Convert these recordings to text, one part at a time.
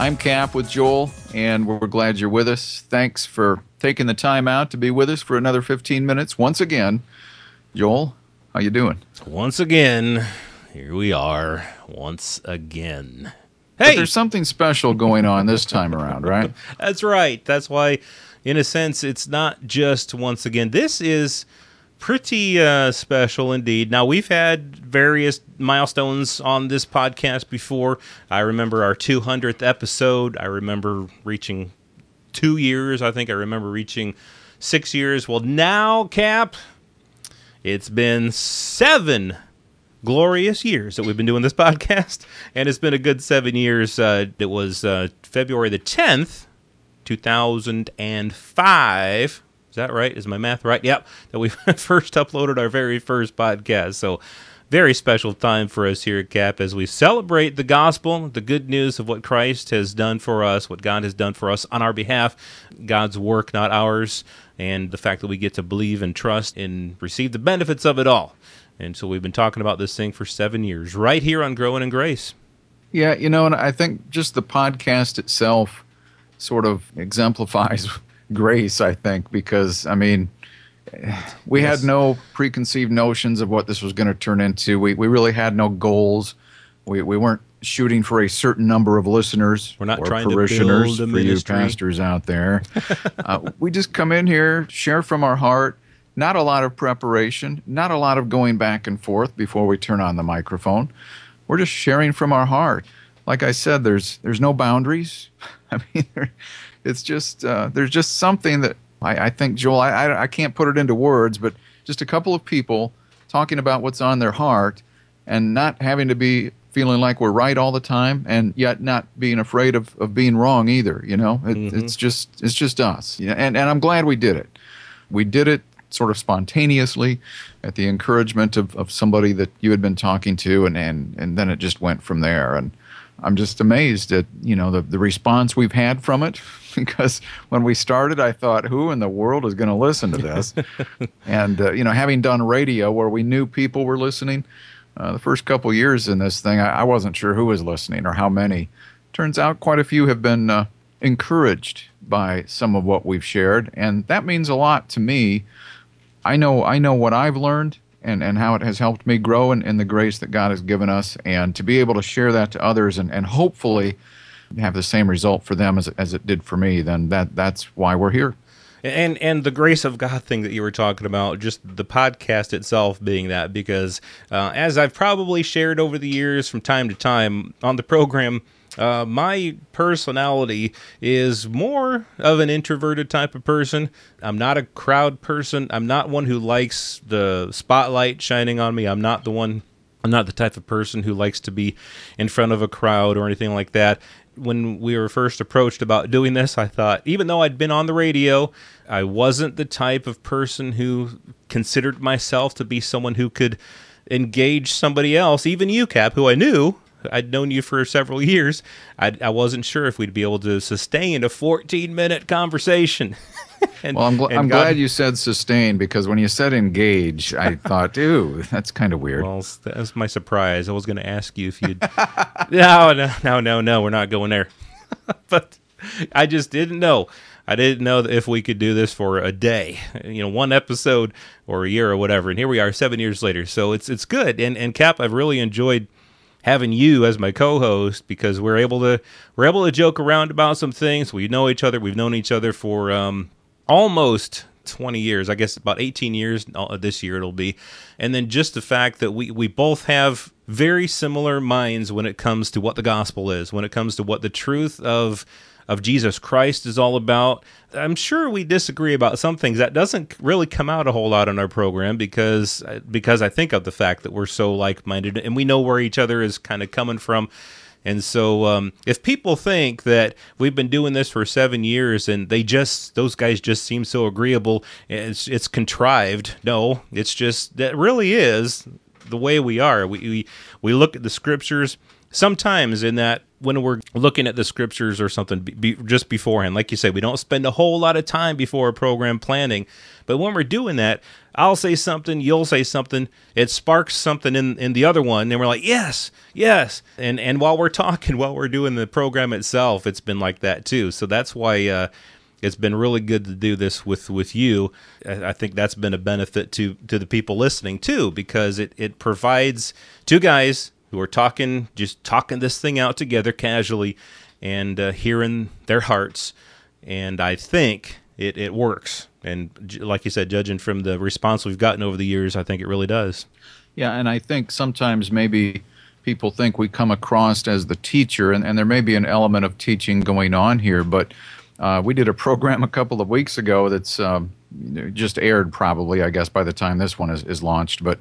I'm Cap with Joel, and we're glad you're with us. Thanks for taking the time out to be with us for another 15 minutes once again. Joel, how you doing? Once again, here we are once again. But Hey, there's something special going on this time around, right? that's right. That's why, in a sense, it's not just once again. This is pretty uh, special indeed. Now, we've had various milestones on this podcast before. I remember our 200th episode. I remember reaching two years. I think I remember reaching six years. Well, now, Cap, it's been seven glorious years that we've been doing this podcast, and it's been a good seven years. Uh, it was uh, February the 10th, 2005. Is that right? Is my math right? Yep. That we first uploaded our very first podcast. So, very special time for us here at CAP as we celebrate the gospel, the good news of what Christ has done for us, what God has done for us on our behalf, God's work, not ours, and the fact that we get to believe and trust and receive the benefits of it all. And so we've been talking about this thing for seven years, right here on Growing in Grace. Yeah, you know, and I think just the podcast itself sort of exemplifies grace, I think, because, I mean, we Yes. had no preconceived notions of what this was going to turn into. We, we really had no goals. We, we weren't shooting for a certain number of listeners We're not or trying to parishioners build a for you pastors out there. uh, we just come in here, share from our heart. Not a lot of preparation, not a lot of going back and forth before we turn on the microphone. We're just sharing from our heart. Like I said, there's there's no boundaries. I mean, there, it's just uh, there's just something that I, I think Joel. I, I I can't put it into words, but just a couple of people talking about what's on their heart and not having to be feeling like we're right all the time and yet not being afraid of, of being wrong either you know? It, it's just it's just us Yeah, and, and i'm glad we did it. We did it sort of spontaneously at the encouragement of, of somebody that you had been talking to and, and and then it just went from there. And i'm just amazed at you know the, the response we've had from it. Because when we started i thought who in the world is going to listen to this? And uh, you know having done radio where we knew people were listening uh, the first couple years in this thing I, I wasn't sure who was listening or how many. Turns out quite a few have been uh, encouraged by some of what we've shared. And that means a lot to me. I know i know what i've learned and, and how it has helped me grow in, in the grace that god has given us and to be able to share that to others and, and hopefully have the same result for them as, as it did for me then that that's why we're here. And and the grace of God thing that you were talking about, just the podcast itself being that, because uh, as I've probably shared over the years from time to time on the program, uh, my personality is more of an introverted type of person. I'm not a crowd person. I'm not one who likes the spotlight shining on me. I'm not the one I'm not the type of person who likes to be in front of a crowd or anything like that. When we were first approached about doing this, I thought, even though I'd been on the radio, I wasn't the type of person who considered myself to be someone who could engage somebody else, even you, Cap, who I knew. I'd known you for several years. I, I wasn't sure if we'd be able to sustain a 14 minute conversation. and, Well, I'm, gl- I'm God- glad you said sustain because when you said engage, I thought, ew, that's kind of weird. Well, that was my surprise. I was going to ask you if you'd. no, no, no, no, no. We're not going there. but I just didn't know. I didn't know if we could do this for a day, you know, one episode or a year or whatever. And here we are, seven years later. So it's it's good. And and Cap, I've really enjoyed having you as my co-host because we're able to we're able to joke around about some things. We know each other. We've known each other for um, almost 20 years. I guess about 18 years uh, this year it'll be. And then just the fact that we we both have very similar minds when it comes to what the gospel is, when it comes to what the truth of of Jesus Christ is all about. I'm sure we disagree about some things. That doesn't really come out a whole lot on our program because because I think of the fact that we're so like-minded and we know where each other is kind of coming from And so, um, if people think that we've been doing this for seven years and they just those guys just seem so agreeable, it's it's contrived. No, it's just that really is the way we are. We we, we look at the scriptures sometimes in that when we're looking at the scriptures or something be, be, just beforehand. Like you say we don't spend a whole lot of time before a program planning. But when we're doing that i'll say something you'll say something it sparks something in, in the other one and we're like yes yes. And and while we're talking while we're doing the program itself it's been like that too. So that's why uh, it's been really good to do this with with you. I think that's been a benefit to to the people listening too, because it it provides two guys who are talking, just talking this thing out together casually and uh, hearing their hearts. And I think it, it works. And like you said, judging from the response we've gotten over the years, I think it really does. Yeah, and I think sometimes maybe people think we come across as the teacher, and, and there may be an element of teaching going on here, but uh, we did a program a couple of weeks ago that's um, just aired probably, I guess, by the time this one is, is launched. But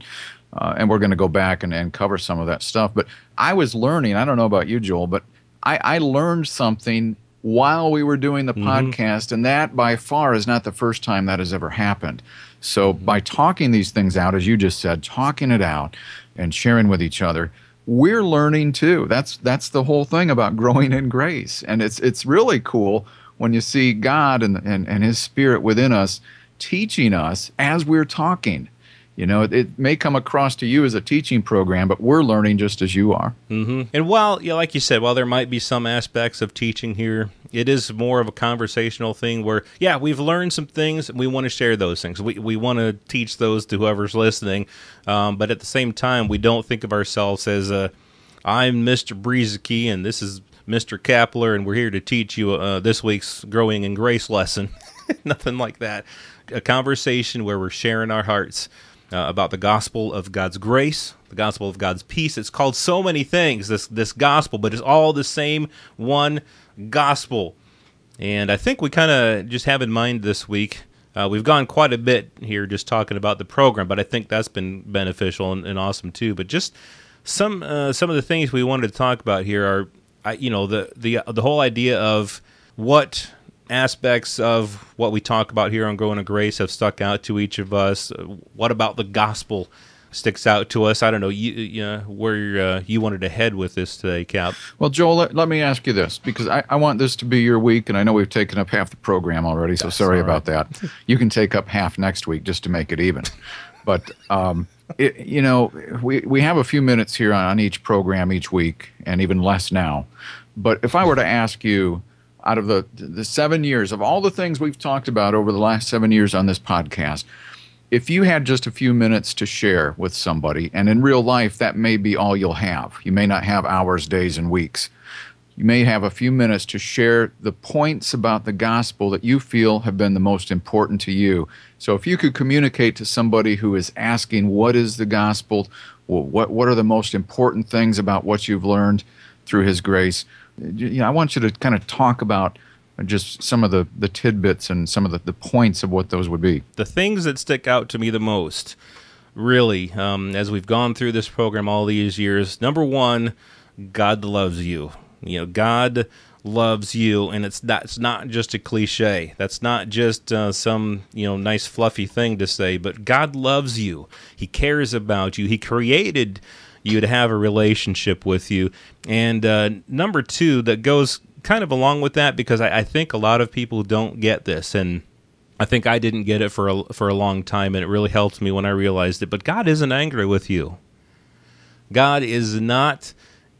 uh, and we're going to go back and, and cover some of that stuff. But I was learning, I don't know about you, Joel, but I, I learned something while we were doing the mm-hmm. podcast, and that by far is not the first time that has ever happened. So mm-hmm. by talking these things out, as you just said, talking it out and sharing with each other, we're learning too. That's that's the whole thing about growing in grace, and it's it's really cool when you see God and and, and His Spirit within us teaching us as we're talking you know, it, it, may come across to you as a teaching program, but we're learning just as you are. Mm-hmm. And while, yeah, like you said, while there might be some aspects of teaching here, it is more of a conversational thing where, yeah, we've learned some things and we want to share those things. We, we want to teach those to whoever's listening. Um, but at the same time, we don't think of ourselves as, uh, I'm Mr. Brueseke and this is Mr. Kapler, and we're here to teach you uh, this week's Growing in Grace lesson. Nothing like that. A conversation where we're sharing our hearts uh, about the gospel of God's grace, the gospel of God's peace. It's called so many things, this, this gospel, but it's all the same one gospel. And I think we kind of just have in mind this week. Uh, we've gone quite a bit here just talking about the program, but I think that's been beneficial and, and awesome too. But just some uh, some of the things we wanted to talk about here are, you know, the the the whole idea of what aspects of what we talk about here on Growing in Grace have stuck out to each of us? What about the gospel sticks out to us? I don't know you, you know, where uh, you wanted to head with this today, Cap. Well, Joel, let, let me ask you this because I, I, want this to be your week, and I know we've taken up half the program already, so That's sorry right. about that. You can take up half next week just to make it even. But um, it, you know, we we have a few minutes here on, on each program each week, and even less now. But if I were to ask you out of the, the seven years of all the things we've talked about over the last seven years on this podcast, if you had just a few minutes to share with somebody, and in real life, that may be all you'll have. You may not have hours, days, and weeks. You may have a few minutes to share the points about the gospel that you feel have been the most important to you. So, if you could communicate to somebody who is asking, What is the gospel? What, what are the most important things about what you've learned through His grace? You know, I want you to kind of talk about just some of the, the tidbits and some of the, the points of what those would be. The things that stick out to me the most, really, um, as we've gone through this program all these years, number one, God loves you. You know, God loves you, and it's that's not just a cliche. That's not just uh, some you know nice fluffy thing to say, but God loves you. He cares about you. He created you to have a relationship with you. And uh, number two, that goes kind of along with that because I, I, think a lot of people don't get this, and I think I didn't get it for a, for a long time, and it really helped me when I realized it. But God isn't angry with you. God is not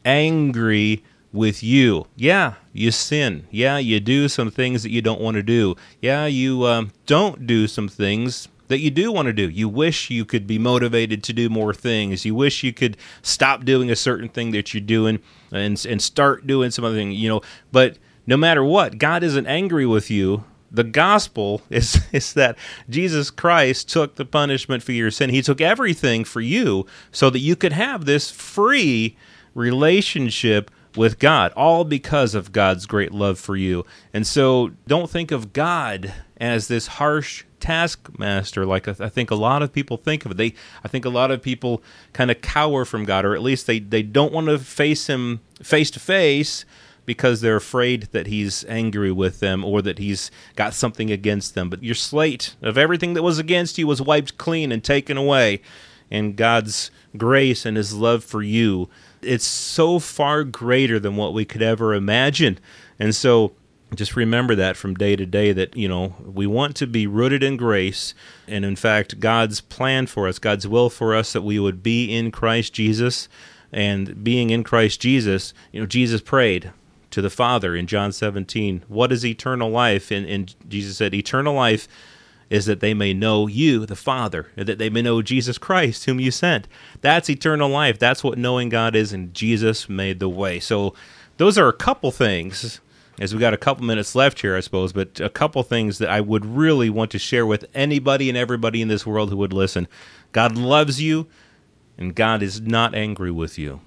angry with you. Yeah, you sin. Yeah, you do some things that you don't want to do. Yeah, you um, don't do some things that you do want to do. You wish you could be motivated to do more things. You wish you could stop doing a certain thing that you're doing and and start doing some other thing, you know, but no matter what, God isn't angry with you. The gospel is is that Jesus Christ took the punishment for your sin. He took everything for you so that you could have this free relationship with God, all because of God's great love for you. And so don't think of God as this harsh taskmaster like I think a lot of people think of it. They I think a lot of people kind of cower from God or at least they they don't want to face him face to face because they're afraid that he's angry with them or that he's got something against them. But your slate of everything that was against you was wiped clean and taken away. And God's grace and his love for you, it's so far greater than what we could ever imagine. And so just remember that from day to day that you know we want to be rooted in grace. And in fact god's plan for us god's will for us that we would be in christ jesus. And being in christ jesus you know jesus prayed to the father in john 17 what is eternal life? And, and jesus said eternal life is that they may know you the father and that they may know jesus christ whom you sent. That's eternal life. That's what knowing god is and jesus made the way. So those are a couple things as we got a couple minutes left here, I suppose, but a couple things that I would really want to share with anybody and everybody in this world who would listen. God loves you, and God is not angry with you.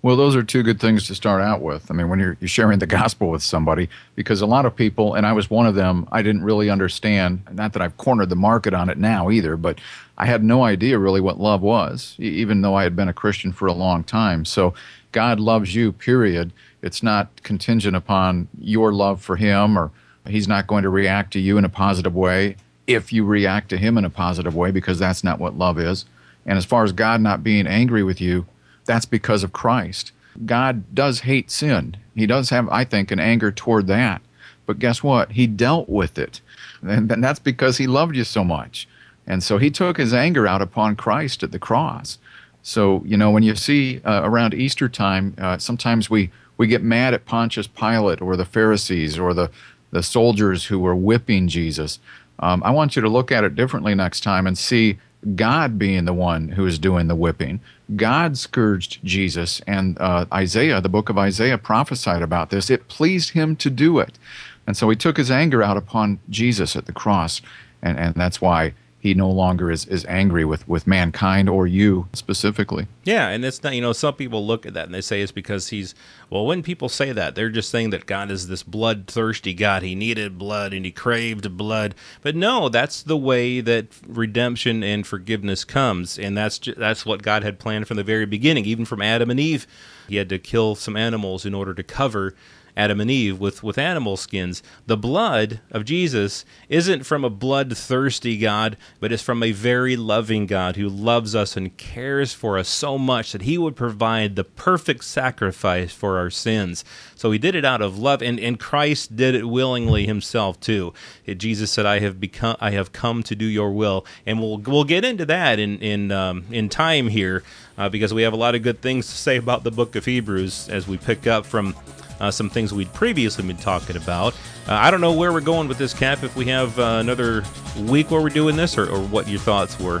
Well, those are two good things to start out with. I mean, when you're, you're sharing the gospel with somebody, because a lot of people, and I was one of them, I didn't really understand. Not that I've cornered the market on it now either, but I had no idea really what love was, even though I had been a Christian for a long time. So God loves you, period. It's not contingent upon your love for him or he's not going to react to you in a positive way if you react to him in a positive way because that's not what love is. And as far as God not being angry with you, that's because of Christ. God does hate sin. He does have, I think, an anger toward that. But guess what? He dealt with it. And that's because he loved you so much. And so he took his anger out upon Christ at the cross. So, you know, when you see uh, around Easter time, uh, sometimes we we get mad at Pontius Pilate or the Pharisees or the, the soldiers who were whipping Jesus. Um, I want you to look at it differently next time and see God being the one who is doing the whipping. God scourged Jesus, and uh, Isaiah, the book of Isaiah, prophesied about this. It pleased him to do it. And so he took his anger out upon Jesus at the cross, and, and that's why he no longer is, is angry with, with mankind or you specifically. Yeah, and it's not, you know, some people look at that and they say it's because he's, well, when people say that, they're just saying that God is this bloodthirsty God. He needed blood and he craved blood. But no, that's the way that redemption and forgiveness comes. And that's, just, that's what God had planned from the very beginning, even from Adam and Eve. He had to kill some animals in order to cover Adam and Eve with, with animal skins. The blood of Jesus isn't from a bloodthirsty God, but it's from a very loving God who loves us and cares for us so much that he would provide the perfect sacrifice for our sins. So he did it out of love, and, and Christ did it willingly himself too. It, Jesus said, "I have become, I have come to do your will," and we'll we'll get into that in in um, in time here, uh, because we have a lot of good things to say about the book of Hebrews as we pick up from uh, some things we'd previously been talking about. Uh, I don't know where we're going with this, Cap, if we have uh, another week where we're doing this, or, or what your thoughts were.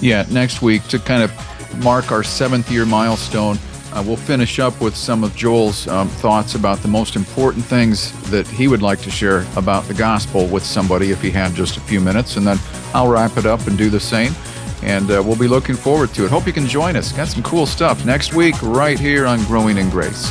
Yeah, next week to kind of mark our seventh year milestone. Uh, we'll finish up with some of Joel's um, thoughts about the most important things that he would like to share about the gospel with somebody if he had just a few minutes. And then I'll wrap it up and do the same. And uh, we'll be looking forward to it. Hope you can join us. Got some cool stuff next week right here on Growing in Grace.